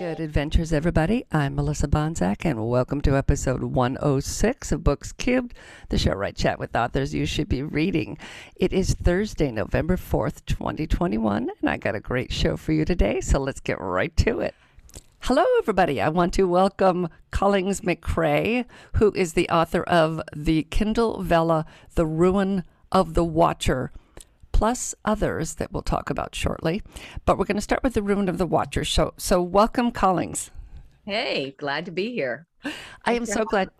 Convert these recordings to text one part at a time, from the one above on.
Good adventures, everybody. I'm Melissa Bonzak, and welcome to episode 106 of Books Cubed, the show where I chat with authors you should be reading. It is Thursday, November 4th, 2021, and I got a great show for you today, so let's get right to it. Hello, everybody. I want to welcome Collings McCrae, who is the author of the Kindle Vella, The Ruin of the Watcher plus others that we'll talk about shortly. But we're going to start with the Ruin of the Watcher. So, so welcome, Collings. Hey, glad to be here. I am so glad.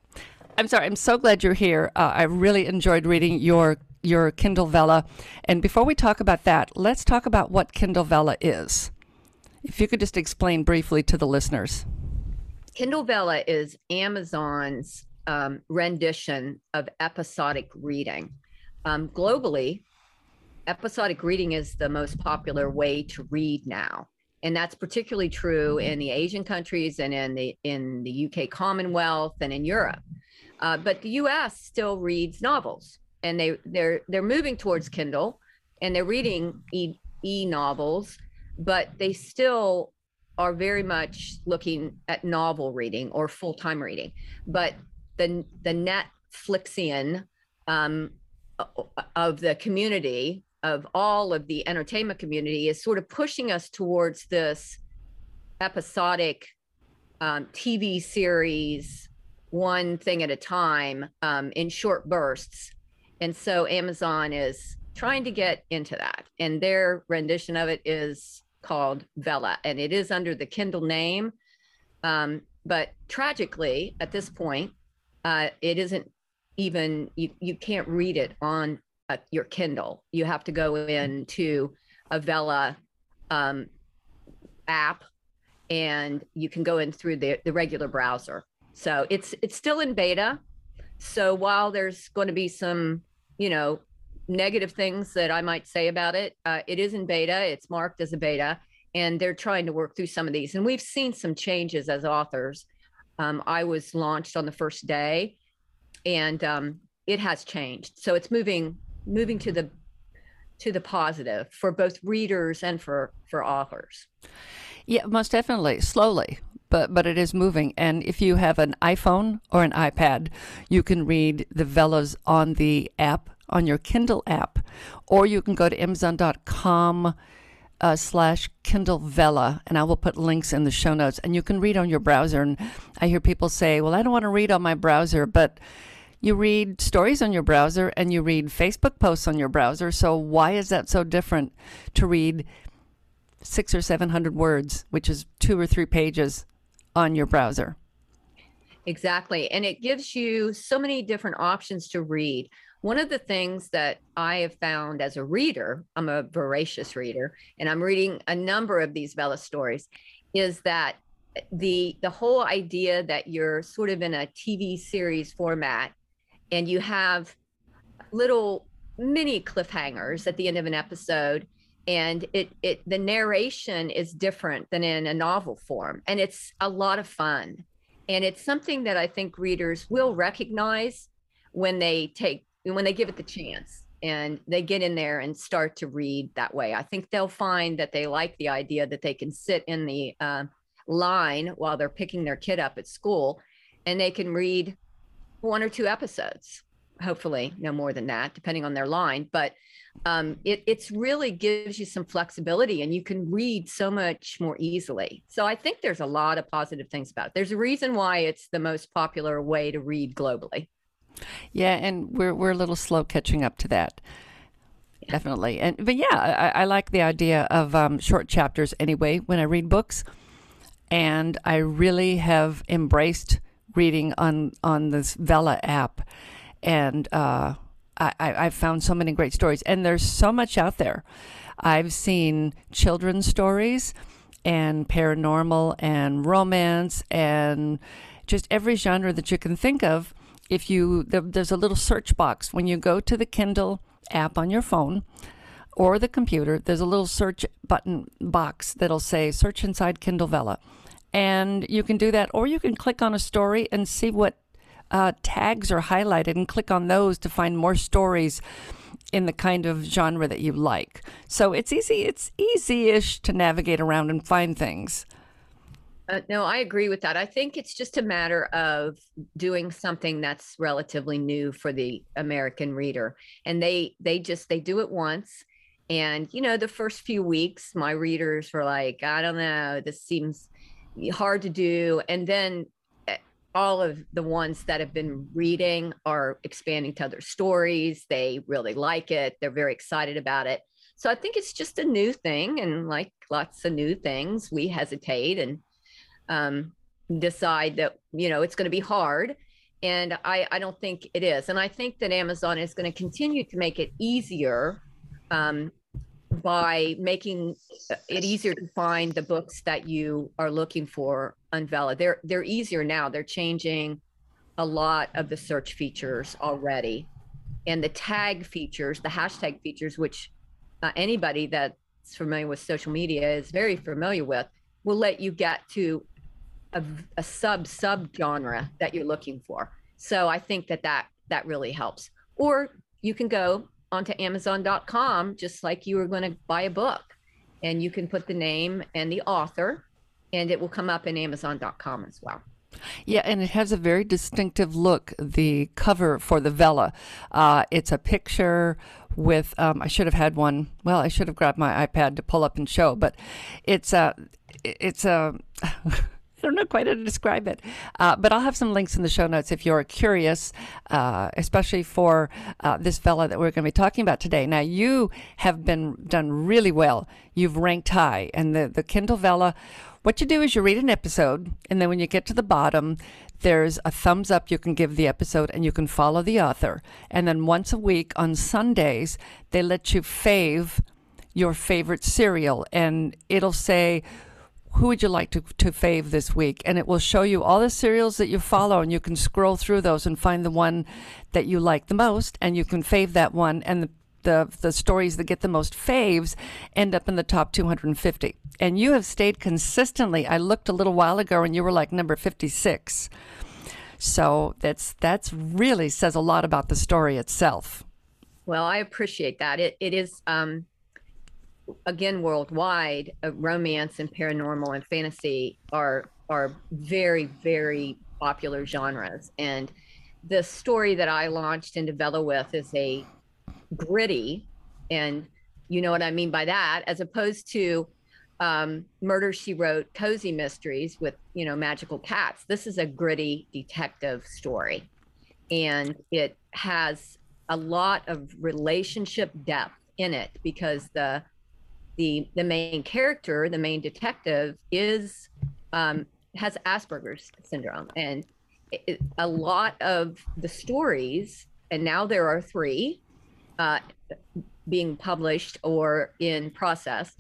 I'm sorry. I'm so glad you're here. Uh, I really enjoyed reading your your Kindle Vella. And before we talk about that, let's talk about what Kindle Vella is. If you could just explain briefly to the listeners. Kindle Vella is Amazon's um, rendition of episodic reading. Um, globally, episodic reading is the most popular way to read now. And that's particularly true in the asian countries and in the in the uk commonwealth and in europe. Uh, but the us still reads novels and they they're they're moving towards kindle and they're reading e, e novels but they still are very much looking at novel reading or full-time reading. But the the netflixian um, of the community of all of the entertainment community is sort of pushing us towards this episodic um, TV series, one thing at a time um, in short bursts. And so Amazon is trying to get into that. And their rendition of it is called Vella, and it is under the Kindle name. Um, but tragically, at this point, uh, it isn't even you, you can't read it on uh, your Kindle. You have to go into a Vella um, app, and you can go in through the, the regular browser. So it's it's still in beta. So while there's going to be some, you know, negative things that I might say about it, uh, it is in beta. It's marked as a beta, and they're trying to work through some of these. And we've seen some changes as authors. Um, I was launched on the first day, and um, it has changed. So it's moving moving to the to the positive for both readers and for for authors. Yeah, most definitely. Slowly, but but it is moving. And if you have an iPhone or an iPad, you can read the Vellas on the app on your Kindle app, or you can go to Amazon.com. Uh, slash Kindle Vella, and I will put links in the show notes. And you can read on your browser. And I hear people say, "Well, I don't want to read on my browser," but you read stories on your browser and you read Facebook posts on your browser. So why is that so different to read six or seven hundred words, which is two or three pages on your browser? Exactly. And it gives you so many different options to read. One of the things that I have found as a reader, I'm a voracious reader, and I'm reading a number of these Vella stories, is that the the whole idea that you're sort of in a TV series format and you have little mini cliffhangers at the end of an episode and it it the narration is different than in a novel form and it's a lot of fun. And it's something that i think readers will recognize when they take when they give it the chance and they get in there and start to read that way. I think they'll find that they like the idea that they can sit in the uh, line while they're picking their kid up at school and they can read one or two episodes hopefully no more than that depending on their line. But um, it it's really gives you some flexibility and you can read so much more easily. So i think there's a lot of positive things about it. There's a reason why it's the most popular way to read globally. Yeah and we're, we're a little slow catching up to that. Yeah. definitely. And but yeah I, I like the idea of um, short chapters anyway when i read books. And i really have embraced reading on on this Vella app, and uh, I, I've found so many great stories, and there's so much out there. I've seen children's stories and paranormal and romance and just every genre that you can think of. If you there, there's a little search box when you go to the Kindle app on your phone or the computer, there's a little search button box that'll say search inside Kindle Vella and you can do that, or you can click on a story and see what uh, tags are highlighted and click on those to find more stories in the kind of genre that you like. So it's easy, it's easy ish to navigate around and find things. Uh, no, I agree with that. I think it's just a matter of doing something that's relatively new for the American reader, and they they just they do it once, and you know the first few weeks, my readers were like, I don't know, this seems hard to do, and then eh, all of the ones that have been reading are expanding to other stories. They really like it. They're very excited about it. So I think it's just a new thing, and like lots of new things, we hesitate and um, decide that you know it's going to be hard and I, I don't think it is and i think that amazon is going to continue to make it easier um, by making it easier to find the books that you are looking for on vella they're they're easier now they're changing a lot of the search features already and the tag features the hashtag features which uh, anybody that's familiar with social media is very familiar with will let you get to a, a sub sub genre that you're looking for. So I think that that that really helps. Or you can go onto Amazon.com just like you were going to buy a book, and you can put the name and the author, and it will come up in Amazon.com as well. Yeah, and it has a very distinctive look. The cover for the Vella, uh, it's a picture with. Um, I should have had one. Well, I should have grabbed my iPad to pull up and show, but it's a. It's a. I don't know quite how to describe it. Uh, but I'll have some links in the show notes if you're curious, uh, especially for uh, this Vella that we're going to be talking about today. Now, you have been done really well. You've ranked high, and the, the Kindle Vella. What you do is you read an episode, and then when you get to the bottom, there's a thumbs up you can give the episode, and you can follow the author. And then once a week on Sundays, they let you fave your favorite serial, and it'll say who would you like to, to fave this week? And it will show you all the serials that you follow, and you can scroll through those and find the one that you like the most, and you can fave that one. And the, the, the stories that get the most faves end up in the top 250. And you have stayed consistently. I looked a little while ago, and you were like number 56. So that's that's really says a lot about the story itself. Well, I appreciate that. It it is um, again worldwide uh, romance and paranormal and fantasy are are very very popular genres. And the story that i launched into vella with is a gritty and you know what i mean by that as opposed to um, murder she wrote cozy mysteries with you know magical cats. This is a gritty detective story. And it has a lot of relationship depth in it because the the the main character, the main detective, is um, has Asperger's syndrome, and it, a lot of the stories, and now there are three uh, being published or in process.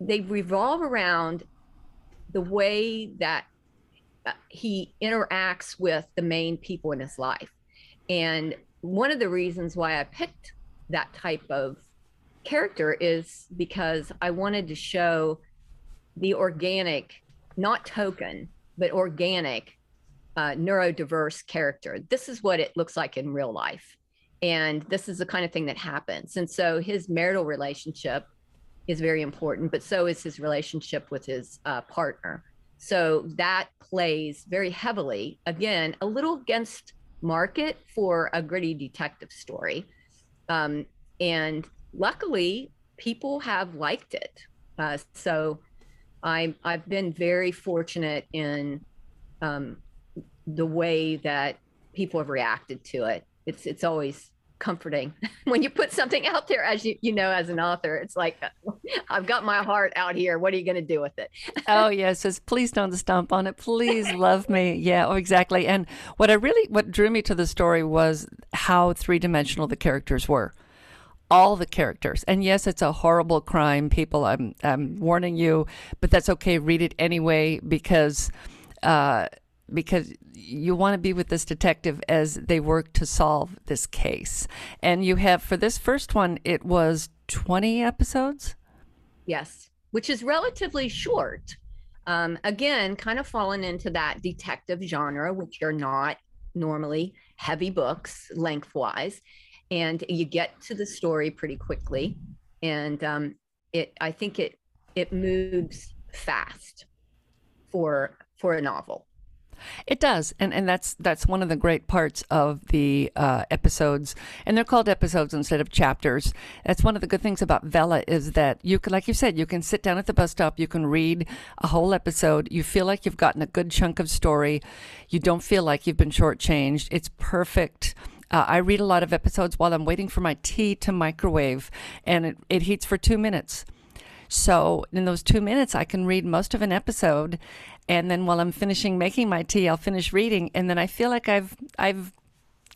They revolve around the way that uh, he interacts with the main people in his life, and one of the reasons why I picked that type of character is because I wanted to show the organic, not token, but organic, uh, neurodiverse character. This is what it looks like in real life. And this is the kind of thing that happens. And so his marital relationship is very important, but so is his relationship with his uh, partner. So that plays very heavily, again, a little against market for a gritty detective story. Um, and luckily, people have liked it. Uh, so I'm I've been very fortunate in um, the way that people have reacted to it. It's it's always comforting when you put something out there as you you know as an author it's like i've got my heart out here. What are you going to do with it? Oh yes says please don't stomp on it. Please love me. Yeah oh exactly. And what i really what drew me to the story was how three-dimensional the characters were all the characters. And yes, it's a horrible crime, people. I'm I'm warning you, but that's okay. Read it anyway because uh, because you want to be with this detective as they work to solve this case. And you have for this first one, it was 20 episodes. Yes, which is relatively short. Um, again, kind of fallen into that detective genre, which are not normally heavy books lengthwise and you get to the story pretty quickly and um, it i think it it moves fast for for a novel. It does, and and that's that's one of the great parts of the uh, episodes, and they're called episodes instead of chapters. That's one of the good things about Vella is that you can, like you said, you can sit down at the bus stop, you can read a whole episode. You feel like you've gotten a good chunk of story. You don't feel like you've been shortchanged. It's perfect. Uh, I read a lot of episodes while I'm waiting for my tea to microwave, and it, it heats for two minutes. So in those two minutes, I can read most of an episode, and then while I'm finishing making my tea, I'll finish reading, and then I feel like I've I've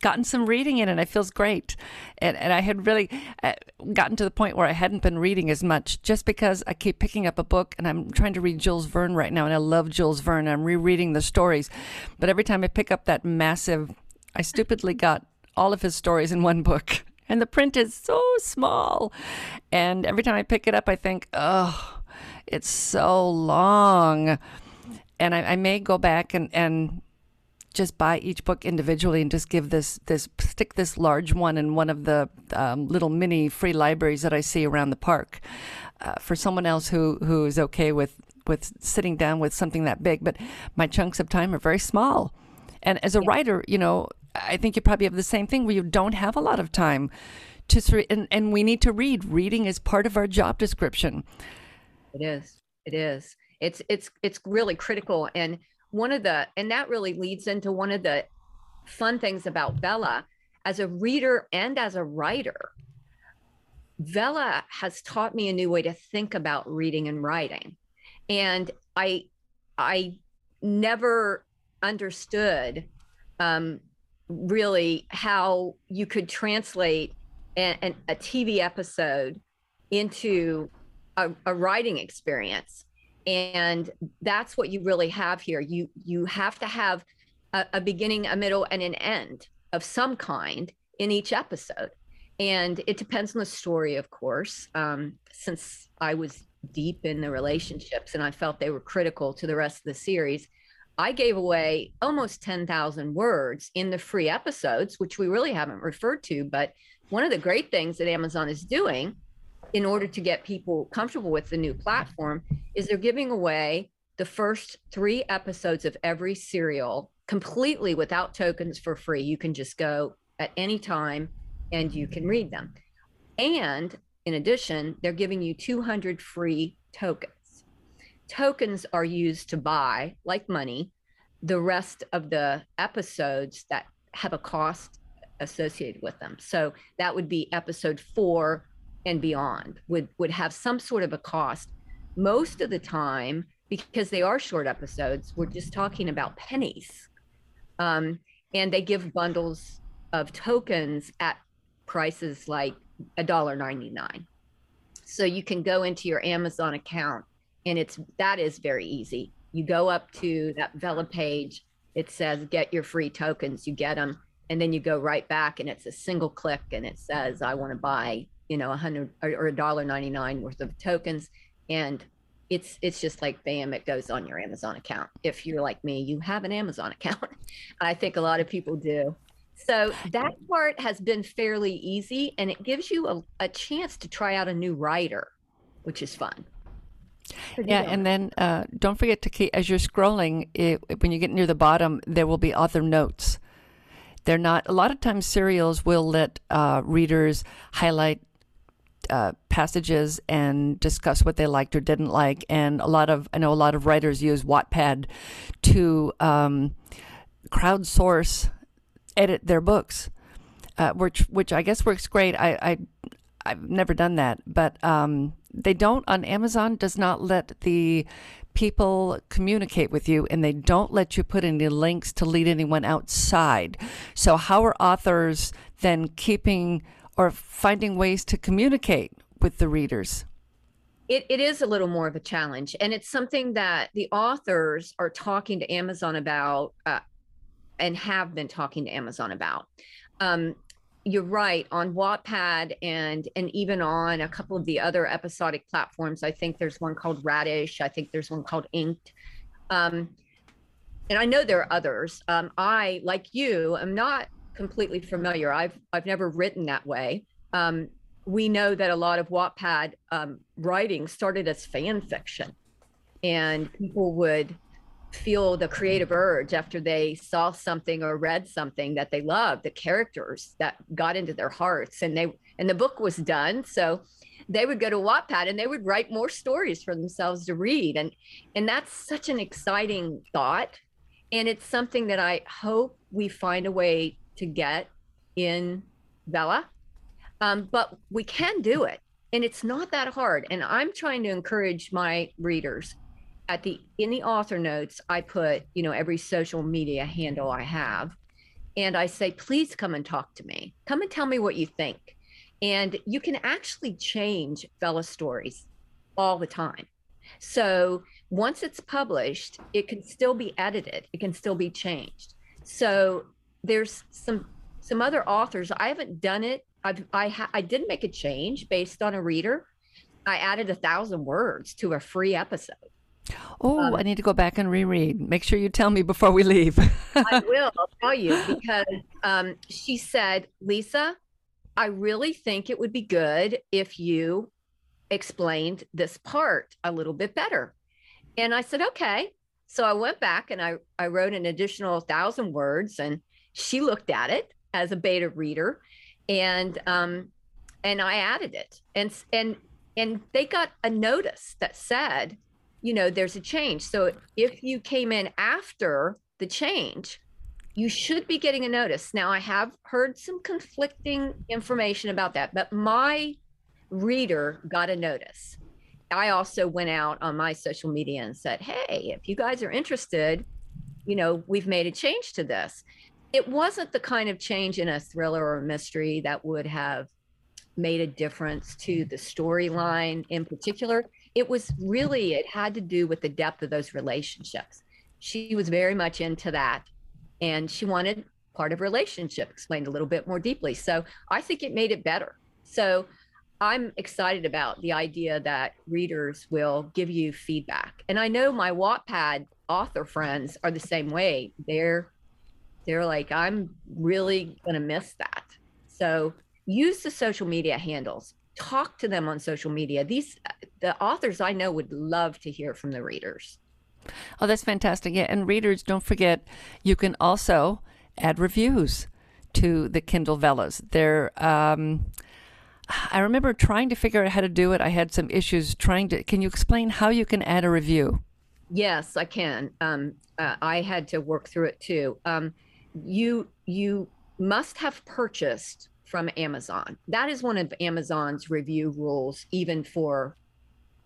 gotten some reading in and it feels great. And, and I had really uh, gotten to the point where I hadn't been reading as much just because I keep picking up a book and I'm trying to read Jules Verne right now. And I love Jules Verne. I'm rereading the stories. But every time I pick up that massive, I stupidly got all of his stories in one book. And the print is so small. And every time I pick it up, I think, oh, it's so long. And I, I may go back and, and just buy each book individually and just give this this stick this large one in one of the um, little mini free libraries that I see around the park uh, for someone else who who is okay with with sitting down with something that big. But my chunks of time are very small, and as a writer, you know, I think you probably have the same thing where you don't have a lot of time to and and we need to read. Reading is part of our job description. It is. It is. It's it's it's really critical and one of the and that really leads into one of the fun things about Vella as a reader and as a writer. Vella has taught me a new way to think about reading and writing. And I I never understood um, really how you could translate a, a TV episode into a, a writing experience. And that's what you really have here. You you have to have a, a, beginning a middle and an end of some kind in each episode. And it depends on the story of course. Um, since i was deep in the relationships and i felt they were critical to the rest of the series i gave away almost 10,000 words in the free episodes which we really haven't referred to but one of the great things that amazon is doing in order to get people comfortable with the new platform is they're giving away the first three episodes of every serial completely without tokens for free. You can just go at any time and you can read them. And in addition, they're giving you 200 free tokens. Tokens are used to buy, like money, the rest of the episodes that have a cost associated with them. So that would be episode four and beyond would would have some sort of a cost. Most of the time because they are short episodes we're just talking about pennies. Um, and they give bundles of tokens at prices like a dollar 99 so you can go into your amazon account and it's that is very easy you go up to that vella page it says get your free tokens you get them and then you go right back and it's a single click and it says i want to buy you know, a hundred or a dollar ninety nine worth of tokens, and it's it's just like bam, it goes on your Amazon account. If you're like me, you have an Amazon account. I think a lot of people do. So that part has been fairly easy, and it gives you a, a chance to try out a new writer, which is fun. Yeah, and then uh, don't forget to keep as you're scrolling. It, when you get near the bottom, there will be author notes. They're not a lot of times serials will let uh, readers highlight uh, passages and discuss what they liked or didn't like. And a lot of I know a lot of writers use Wattpad to um, crowdsource edit their books, uh, which which I guess works great. I, I I've never done that, but um, they don't on Amazon. Does not let the people communicate with you, and they don't let you put any links to lead anyone outside. So how are authors then keeping or finding ways to communicate with the readers? It, it is a little more of a challenge. And it's something that the authors are talking to Amazon about uh, and have been talking to Amazon about. Um, you're right on Wattpad and and even on a couple of the other episodic platforms. I think there's one called Radish. I think there's one called Inked. Um, and I know there are others. Um, I, like you, am not completely familiar. I've I've never written that way. Um, we know that a lot of Wattpad um, writing started as fan fiction, and people would feel the creative urge after they saw something or read something that they loved, the characters that got into their hearts, and they and the book was done. So they would go to Wattpad and they would write more stories for themselves to read, and and that's such an exciting thought, and it's something that I hope we find a way to get in Vella. um, but we can do it, and it's not that hard. And I'm trying to encourage my readers at the in the author notes i put you know every social media handle i have and i say please come and talk to me. Come and tell me what you think. And you can actually change Vella stories all the time. So once it's published it can still be edited. It can still be changed. So there's some some other authors. I haven't done it. I've, i ha- i did make a change based on a reader. I added a thousand words to a free episode Oh, um, I need to go back and reread. Make sure you tell me before we leave. I will. I'll tell you because um, she said, Lisa, I really think it would be good if you explained this part a little bit better. And I said, okay. So I went back and I, I wrote an additional thousand words and she looked at it as a beta reader and um and I added it. And and and they got a notice that said you know, there's a change. So if you came in after the change, you should be getting a notice. Now, I have heard some conflicting information about that, but my reader got a notice. I also went out on my social media and said, hey, if you guys are interested, you know, we've made a change to this. It wasn't the kind of change in a thriller or a mystery that would have made a difference to the storyline in particular it was really it had to do with the depth of those relationships. She was very much into that and she wanted part of relationship explained a little bit more deeply. So i think it made it better. So i'm excited about the idea that readers will give you feedback. And i know my wattpad author friends are the same way. They're they're like i'm really to miss that. So use the social media handles talk to them on social media. These the authors I know would love to hear from the readers. Oh, that's fantastic. Yeah, and readers, don't forget you can also add reviews to the Kindle Vellas. They're um, I remember trying to figure out how to do it. I had some issues trying to. Can you explain how you can add a review? Yes, I can. Um, uh, I had to work through it too. Um, you you must have purchased from Amazon. That is one of Amazon's review rules, even for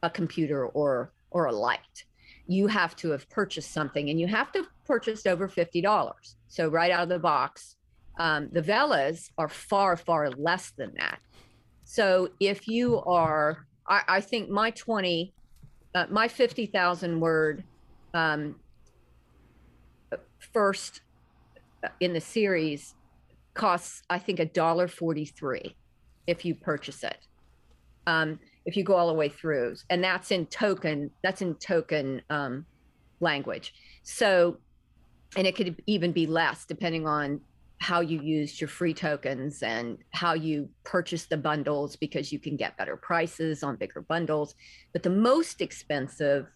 a computer or or a light. You have to have purchased something, and you have to have purchased over fifty dollars. So right out of the box, um, the Vellas are far far less than that. So if you are, I, I think my twenty, uh, my fifty thousand word um, first uh, in the series costs I think a dollar forty three if you purchase it. Um, if you go all the way through, and that's in token. That's in token um, language. So, and it could even be less depending on how you used your free tokens and how you purchase the bundles because you can get better prices on bigger bundles. But the most expensive,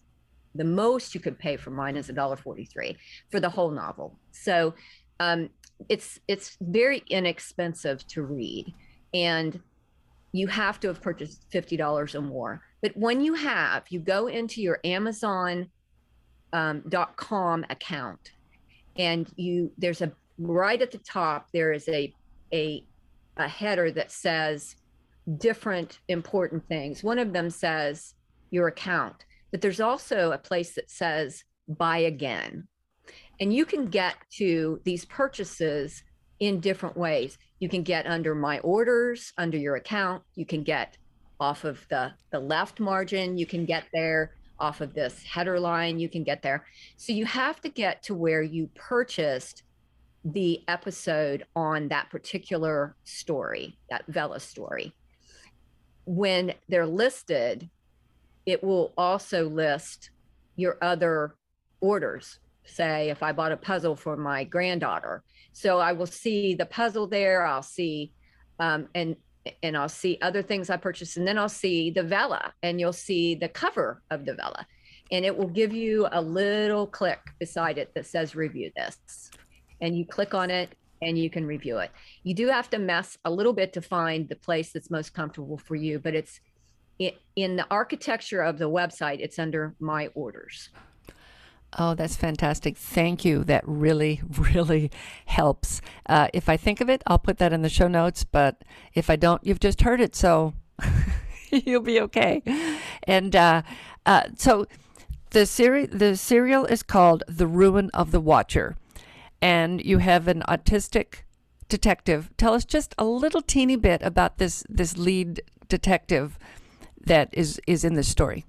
the most you could pay for mine is a dollar forty three for the whole novel. So um, it's it's very inexpensive to read and you have to have purchased $50 or more. But when you have you go into your amazon um, account and you there's a right at the top there is a a a header that says different important things. One of them says your account but there's also a place that says buy again and you can get to these purchases in different ways. You can get under my orders, under your account. You can get off of the, the left margin. You can get there off of this header line. You can get there. So you have to get to where you purchased the episode on that particular story, that Vella story. When they're listed, it will also list your other orders say if I bought a puzzle for my granddaughter. So I will see the puzzle there. I'll see, um, and and I'll see other things I purchased, and then I'll see the Vella, and you'll see the cover of the Vella. and it will give you a little click beside it that says review this. And you click on it and you can review it. You do have to mess a little bit to find the place that's most comfortable for you, but it's in the architecture of the website, it's under my orders. Oh, that's fantastic. Thank you. That really, really helps. Uh, if I think of it, I'll put that in the show notes. But if I don't, you've just heard it. So you'll be okay. And uh, uh, so the, seri- the serial is called The Ruin of the Watcher and you have an autistic detective. Tell us just a little teeny bit about this this lead detective that is is in this story.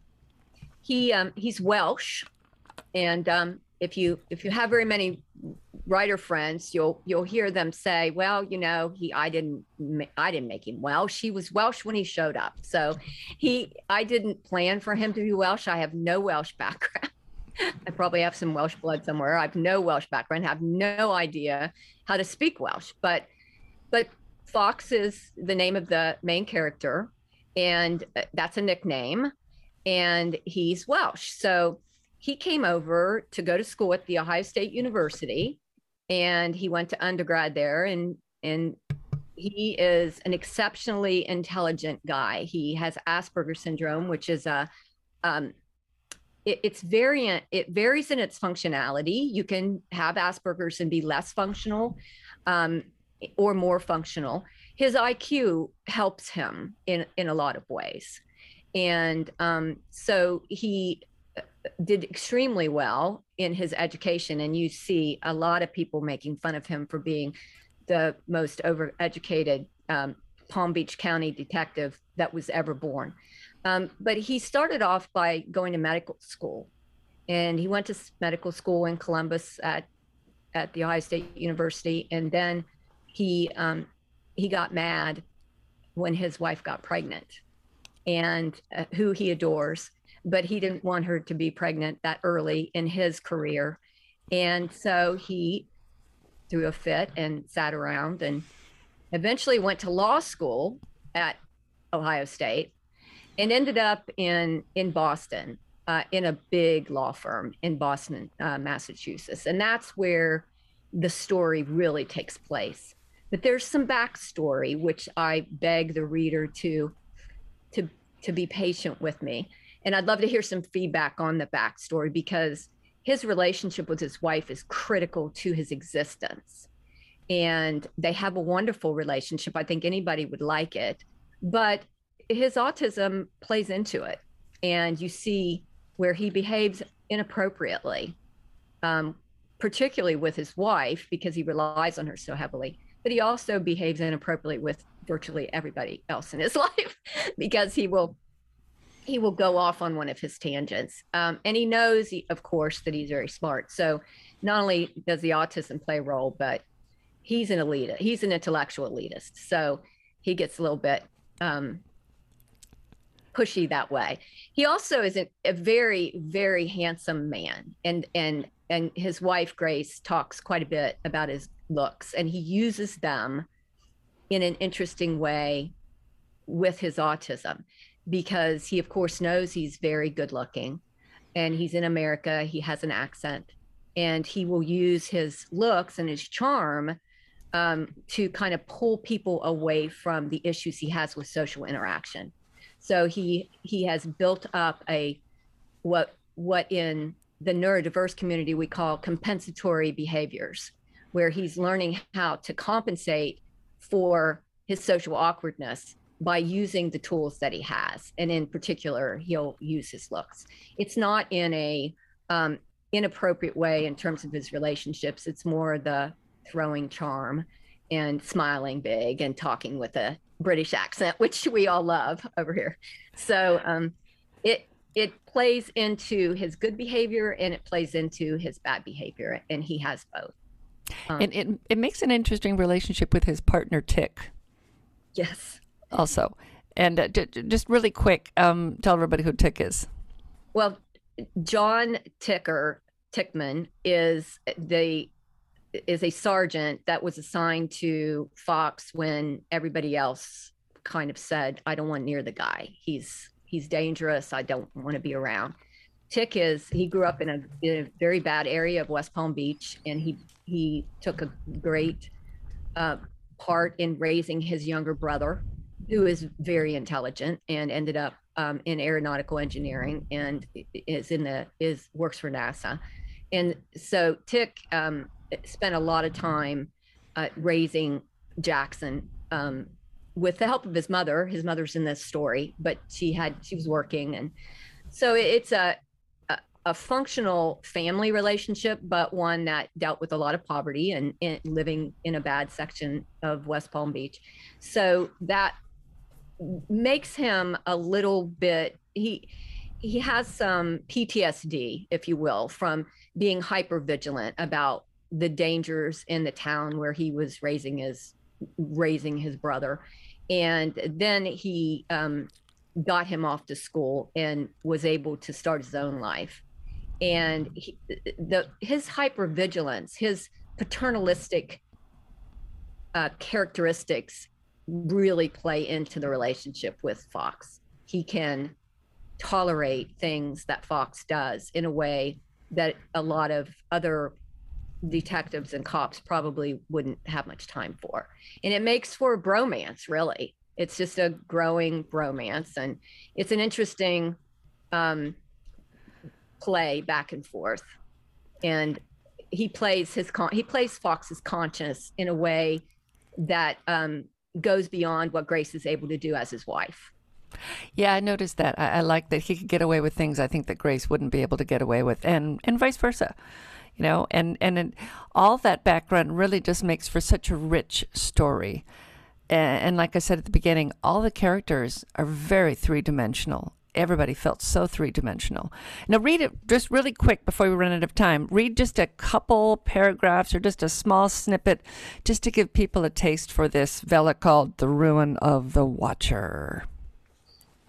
He um, he's Welsh, and um, if you if you have very many writer friends, you'll you'll hear them say, "Well, you know, he I didn't I didn't make him Welsh. He was Welsh when he showed up. So he I didn't plan for him to be Welsh. I have no Welsh background." I probably have some Welsh blood somewhere. I have no Welsh background, have no idea how to speak Welsh. But but Fox is the name of the main character, and uh, that's a nickname, and he's Welsh. So he came over to go to school at the Ohio State University, and he went to undergrad there, and and he is an exceptionally intelligent guy. He has Asperger's syndrome, which is a um, it, it's variant it varies in its functionality. You can have asperger's and be less functional um, or more functional. His iq helps him in in a lot of ways. And um, so he did extremely well in his education and you see a lot of people making fun of him for being the most overeducated um, palm beach county detective that was ever born. Um, but he started off by going to medical school, and he went to medical school in Columbus at at the Ohio State University, and then he um, he got mad when his wife got pregnant, and uh, who he adores, but he didn't want her to be pregnant that early in his career, and so he threw a fit and sat around and eventually went to law school at Ohio State and ended up in in Boston uh, in a big law firm in Boston, uh, Massachusetts, and that's where the story really takes place. But there's some backstory which I beg the reader to to to be patient with me, and I'd love to hear some feedback on the backstory because his relationship with his wife is critical to his existence. And they have a wonderful relationship. I think anybody would like it. But his autism plays into it and you see where he behaves inappropriately um, particularly with his wife because he relies on her so heavily but he also behaves inappropriately with virtually everybody else in his life because he will he will go off on one of his tangents um, and he knows of course that he's very smart so not only does the autism play a role but he's an elitist. he's an intellectual elitist so he gets a little bit um, pushy that way. He also is a very, very handsome man, and and and his wife Grace talks quite a bit about his looks, and he uses them in an interesting way with his autism because he of course knows he's very good looking and he's in America, he has an accent and he will use his looks and his charm um, to kind of pull people away from the issues he has with social interaction. So he he has built up a what what in the neurodiverse community we call compensatory behaviors, where he's learning how to compensate for his social awkwardness by using the tools that he has. And in particular, he'll use his looks. It's not in a um, inappropriate way in terms of his relationships. It's more the throwing charm and smiling big and talking with a British accent, which we all love over here. So um, it it plays into his good behavior and it plays into his bad behavior, and he has both. Um, and it it makes an interesting relationship with his partner Tick. Yes. Also, and uh, just really quick, um, tell everybody who Tick is. Well, John Ticker Tickman is the is a sergeant that was assigned to Fox when everybody else kind of said, "I don't want near the guy. He's he's dangerous. I don't want to be around." Tick is he grew up in a, in a very bad area of West Palm Beach, and he he took a great uh, part in raising his younger brother, who is very intelligent and ended up um, in aeronautical engineering and is in the is works for NASA, and so Tick um, spent a lot of time uh, raising Jackson um, with the help of his mother. His mother's in this story, but she had she was working, and so it's a a, functional family relationship, but one that dealt with a lot of poverty and, and living in a bad section of West Palm Beach. So that makes him a little bit he he has some PTSD, if you will, from being hyper vigilant about the dangers in the town where he was raising his raising his brother. And then he um, got him off to school and was able to start his own life. And he, the his hyper vigilance, his paternalistic uh, characteristics really play into the relationship with fox he can tolerate things that fox does in a way that a lot of other detectives and cops probably wouldn't have much time for. And it makes for bromance, really. It's just a growing bromance. And it's an interesting um, play back and forth. And he plays his con- he plays Fox's conscience in a way that um, goes beyond what Grace is able to do as his wife. Yeah, I noticed that. I, I like that he could get away with things I think that Grace wouldn't be able to get away with, and and vice versa you know, and and it, all that background really just makes for such a rich story. And, and like I said at the beginning, all the characters are very three dimensional. Everybody felt so three dimensional. Now, read it just really quick before we run out of time. Read just a couple paragraphs or just a small snippet just to give people a taste for this Vella called The Ruin of the Watcher.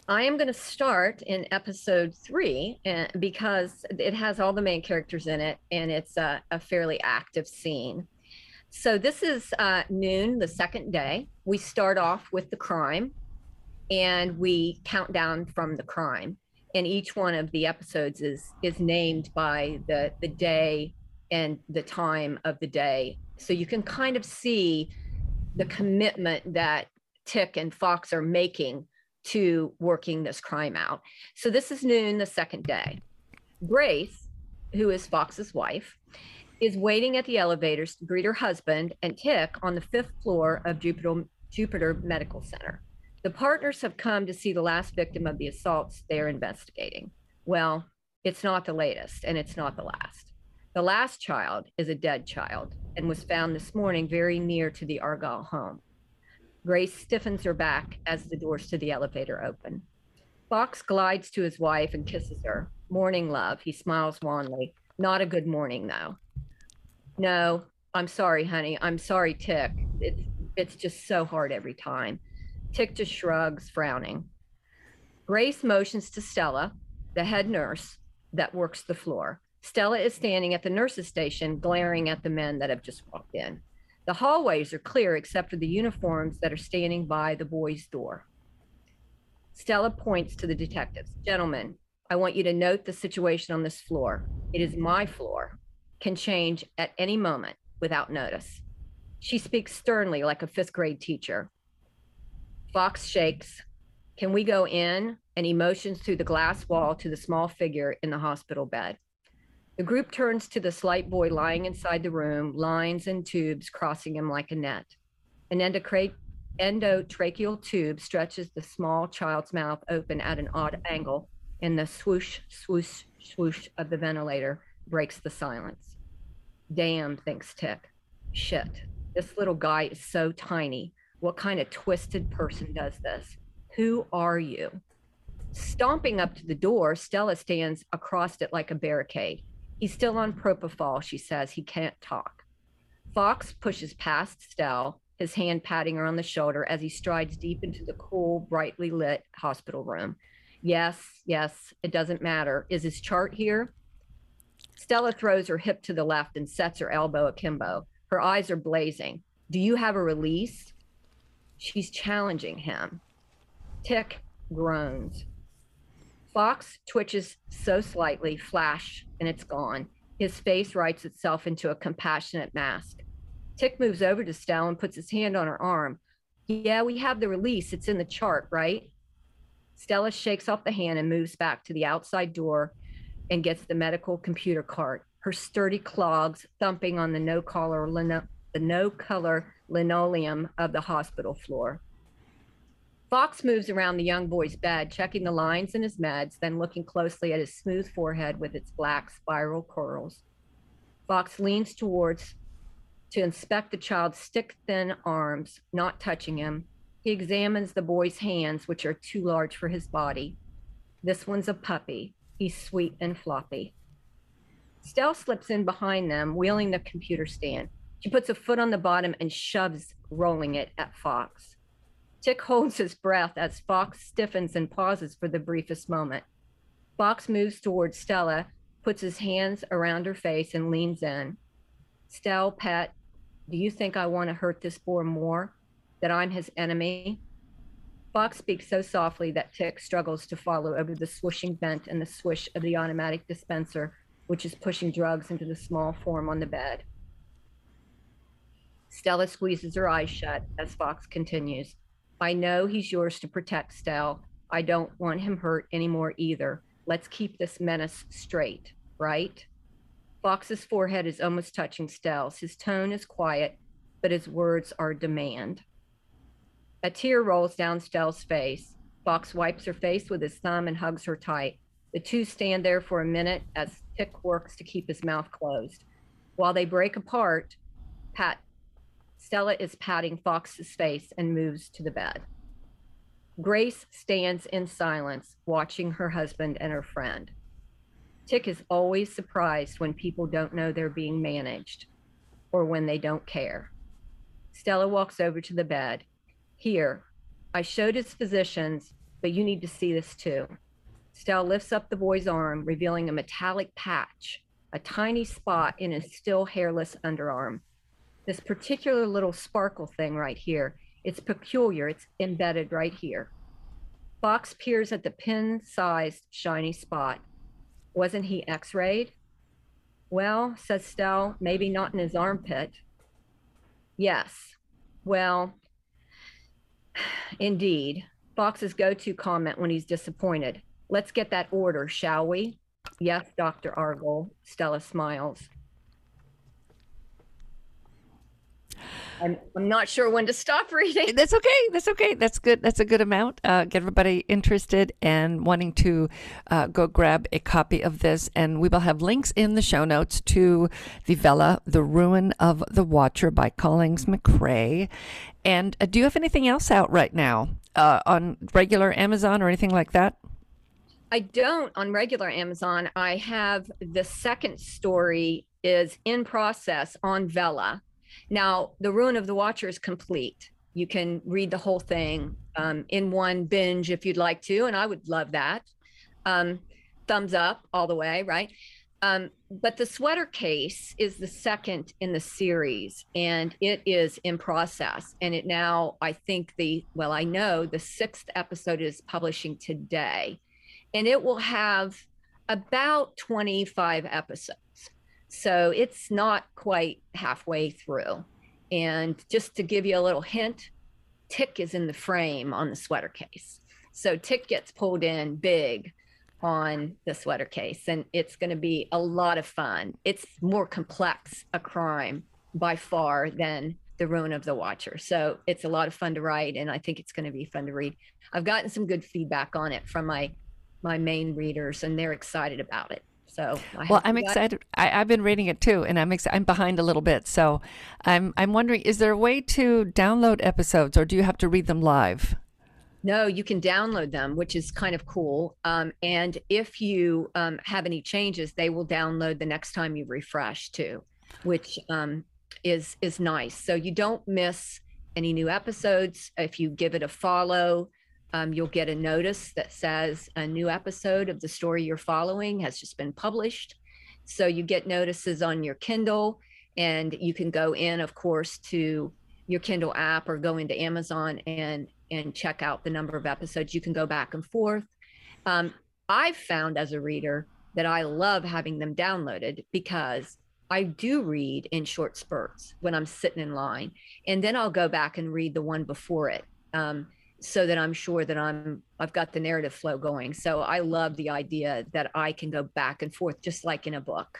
I am going to start in episode three because it has all the main characters in it and it's a, a fairly active scene. So, this is uh, noon, the second day. We start off with the crime and we count down from the crime. And each one of the episodes is is named by the the day and the time of the day. So you can kind of see the commitment that Tick and Fox are making to working this crime out. So this is noon the second day. Grace, who is Fox's wife, is waiting at the elevators to greet her husband and Tick on the fifth floor of Jupiter, Jupiter Medical Center. The partners have come to see the last victim of the assaults they are investigating. Well, it's not the latest and it's not the last. The last child is a dead child and was found this morning very near to the Argyle home. Grace stiffens her back as the doors to the elevator open. Fox glides to his wife and kisses her. Morning, love. He smiles wanly. Not a good morning, though. No, I'm sorry, honey. I'm sorry, Tick. It's it's just so hard every time. Just shrugs, frowning. Grace motions to Stella, the head nurse that works the floor. Stella is standing at the nurse's station, glaring at the men that have just walked in. The hallways are clear except for the uniforms that are standing by the boys' door. Stella points to the detectives. Gentlemen, I want you to note the situation on this floor. It is my floor, can change at any moment without notice. She speaks sternly like a fifth grade teacher. Fox shakes. Can we go in? And he motions through the glass wall to the small figure in the hospital bed. The group turns to the slight boy lying inside the room, lines and tubes crossing him like a net. An endotracheal tube stretches the small child's mouth open at an odd angle, and the swoosh, swoosh, swoosh of the ventilator breaks the silence. Damn, thinks Tick. Shit, this little guy is so tiny. What kind of twisted person does this? Who are you? Stomping up to the door, Stella stands across it like a barricade. He's still on propofol, she says. He can't talk. Fox pushes past Stella, his hand patting her on the shoulder as he strides deep into the cool, brightly lit hospital room. Yes, yes, it doesn't matter. Is his chart here? Stella throws her hip to the left and sets her elbow akimbo. Her eyes are blazing. Do you have a release? She's challenging him. Tick groans. Fox twitches so slightly, flash, and it's gone. His face writes itself into a compassionate mask. Tick moves over to Stell and puts his hand on her arm. Yeah, we have the release. It's in the chart, right? Stella shakes off the hand and moves back to the outside door and gets the medical computer cart, her sturdy clogs thumping on the no color lino- the no color linoleum of the hospital floor. Fox moves around the young boy's bed, checking the lines in his meds, then looking closely at his smooth forehead with its black spiral curls. Fox leans towards to inspect the child's stick thin arms, not touching him. He examines the boy's hands, which are too large for his body. This one's a puppy. He's sweet and floppy. Stell slips in behind them, wheeling the computer stand. She puts a foot on the bottom and shoves, rolling it at Fox. Tick holds his breath as Fox stiffens and pauses for the briefest moment. Fox moves towards Stella, puts his hands around her face, and leans in. Stell, pet, do you think I want to hurt this boy more? That I'm his enemy? Fox speaks so softly that Tick struggles to follow over the swooshing vent and the swish of the automatic dispenser, which is pushing drugs into the small form on the bed. Stella squeezes her eyes shut as Fox continues. I know he's yours to protect, Stell. I don't want him hurt anymore either. Let's keep this menace straight, right? Fox's forehead is almost touching Stell's. His tone is quiet, but his words are demand. A tear rolls down Stell's face. Fox wipes her face with his thumb and hugs her tight. The two stand there for a minute as Tick works to keep his mouth closed. While they break apart, Pat Stella is patting Fox's face and moves to the bed. Grace stands in silence, watching her husband and her friend. Tick is always surprised when people don't know they're being managed or when they don't care. Stella walks over to the bed. Here, I showed his physicians, but you need to see this too. Stella lifts up the boy's arm, revealing a metallic patch, a tiny spot in his still hairless underarm this particular little sparkle thing right here. It's peculiar. It's embedded right here. Fox peers at the pin sized shiny spot. Wasn't he x rayed? Well, says Stell, maybe not in his armpit. Yes. Well, indeed. Fox's go to comment when he's disappointed. Let's get that order, shall we? Yes, Dr. Argel. Stella smiles. I'm, I'm not sure when to stop reading. That's okay. That's okay. That's good. That's a good amount. Uh, get everybody interested and wanting to uh, go grab a copy of this. And we will have links in the show notes to the Vella, The Ruin of the Watcher by Collings McRae. And uh, do you have anything else out right now uh, on regular Amazon or anything like that? I don't on regular Amazon. I have the second story is in process on Vella now, The Ruin of the Watcher is complete. You can read the whole thing um, in one binge if you'd like to, and I would love that. Um, thumbs up all the way, right? Um, but the sweater case is the second in the series, and it is in process. And it now, I think the well, I know the sixth episode is publishing today, and it will have about 25 episodes. So it's not quite halfway through. And just to give you a little hint, Tick is in the frame on the sweater case. So Tick gets pulled in big on the sweater case, and it's going to be a lot of fun. It's more complex a crime by far than the ruin of the watcher. So it's a lot of fun to write, and I think it's going to be fun to read. I've gotten some good feedback on it from my my main readers, and they're excited about it. So well, I'm excited. I, have been reading it too, and I'm I'm behind a little bit. So I'm I'm wondering, is there a way to download episodes, or do you have to read them live? No, you can download them, which is kind of cool. Um, and if you um, have any changes, they will download the next time you refresh too, which um, is is nice. So you don't miss any new episodes if you give it a follow um, you'll get a notice that says a new episode of the story you're following has just been published. So you get notices on your Kindle, and you can go in, of course, to your Kindle app or go into Amazon and and check out the number of episodes. You can go back and forth. Um, I've found as a reader that I love having them downloaded because I do read in short spurts when I'm sitting in line, and then I'll go back and read the one before it, um, so that I'm sure that I'm I've got the narrative flow going. So I love the idea that I can go back and forth just like in a book,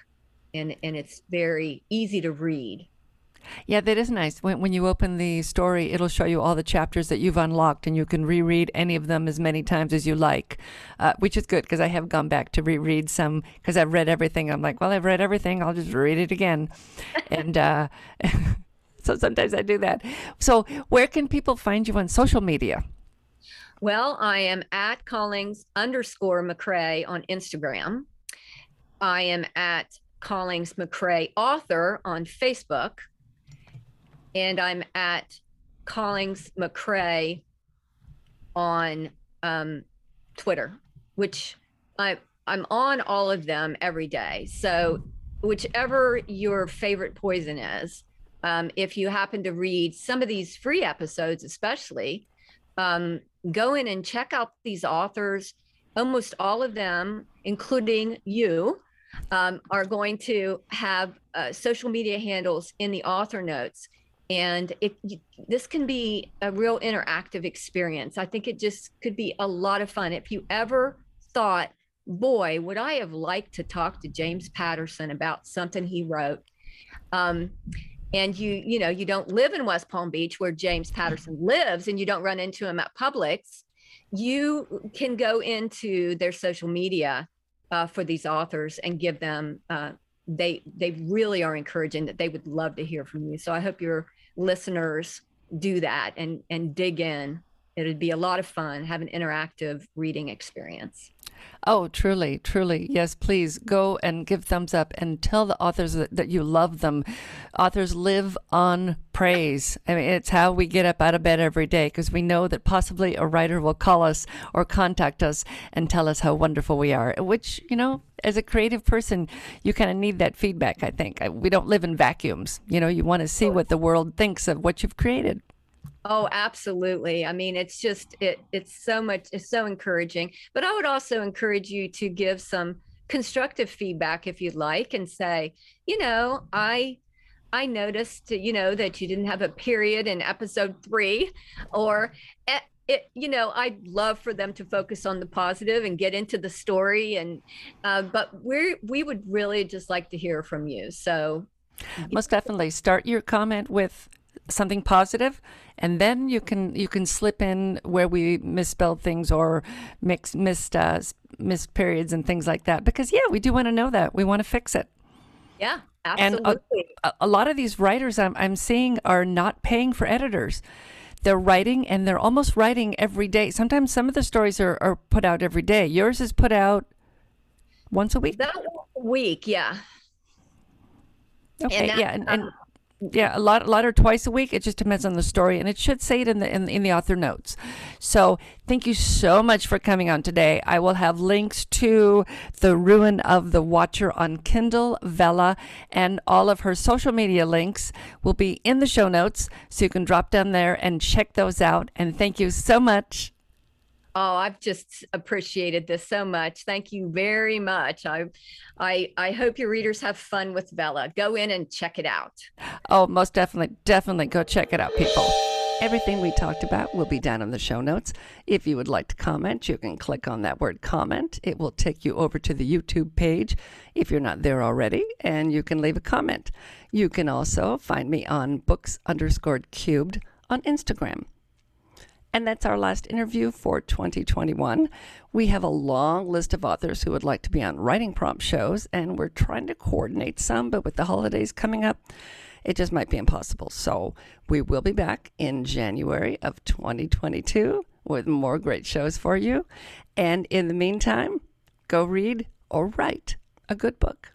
and and it's very easy to read. Yeah, that is nice. When, when you open the story, it'll show you all the chapters that you've unlocked, and you can reread any of them as many times as you like, uh, which is good because I have gone back to reread some because I've read everything. I'm like, well, I've read everything. I'll just read it again. and uh, so sometimes I do that. So, where can people find you on social media? Well, I am at Collings underscore McCrae on Instagram. I am at Collings McCrae author on Facebook and I'm at Collings McCrae on um, Twitter, which I I'm on all of them every day. So whichever your favorite poison is, um, if you happen to read some of these free episodes, especially, um, go in and check out these authors. Almost all of them, including you, um, are going to have uh, social media handles in the author notes. And it this can be a real interactive experience. I think it just could be a lot of fun. If you ever thought boy would i have liked to talk to james patterson about something he wrote um, and you you know you don't live in west palm beach where james patterson lives and you don't run into him at publix you can go into their social media uh, for these authors and give them uh, they they really are encouraging that they would love to hear from you. So i hope you're listeners do that and and dig in. It'd be a lot of fun. Have an interactive reading experience oh truly truly yes please go and give thumbs up and tell the authors that, that you love them authors live on praise i mean it's how we get up out of bed every day because we know that possibly a writer will call us or contact us and tell us how wonderful we are which you know as a creative person, you kind of need that feedback, I think. We don't live in vacuums. You know, you want to see what the world thinks of what you've created. Oh, absolutely. I mean, it's just it it's so much it's so encouraging. But I would also encourage you to give some constructive feedback if you'd like and say, you know, I I noticed, you know, that you didn't have a period in episode 3 or eh, it, you know, I'd love for them to focus on the positive and get into the story. And, uh, but we we would really just like to hear from you. So, most definitely start your comment with something positive and then you can you can slip in where we misspelled things or mix missed uh, missed periods and things like that because yeah we do want to know that we want to fix it yeah absolutely and a, a lot of these writers I'm, I'm seeing are not paying for editors they're writing and they're almost writing every day. Sometimes some of the stories are, are put out every day. Yours is put out once a week. That week, yeah. Okay, and yeah, and, and, yeah, a lot, a lot or twice a week. It just depends on the story, and it should say it in the in, in the author notes. So, thank you so much for coming on today. I will have links to the Ruin of the Watcher on Kindle, Vella, and all of her social media links will be in the show notes, so you can drop down there and check those out. And thank you so much. Oh, I've just appreciated this so much. Thank you very much. I, I, I hope your readers have fun with Vella. Go in and check it out. Oh, most definitely, definitely go check it out, people. Everything we talked about will be down in the show notes. If you would like to comment, you can click on that word comment. It will take you over to the YouTube page if you're not there already, and you can leave a comment. You can also find me on books underscored cubed on Instagram. And that's our last interview for 2021. We have a long list of authors who would like to be on writing prompt shows, and we're trying to coordinate some, but with the holidays coming up, it just might be impossible. So we will be back in January of 2022 with more great shows for you. And in the meantime, go read or write a good book.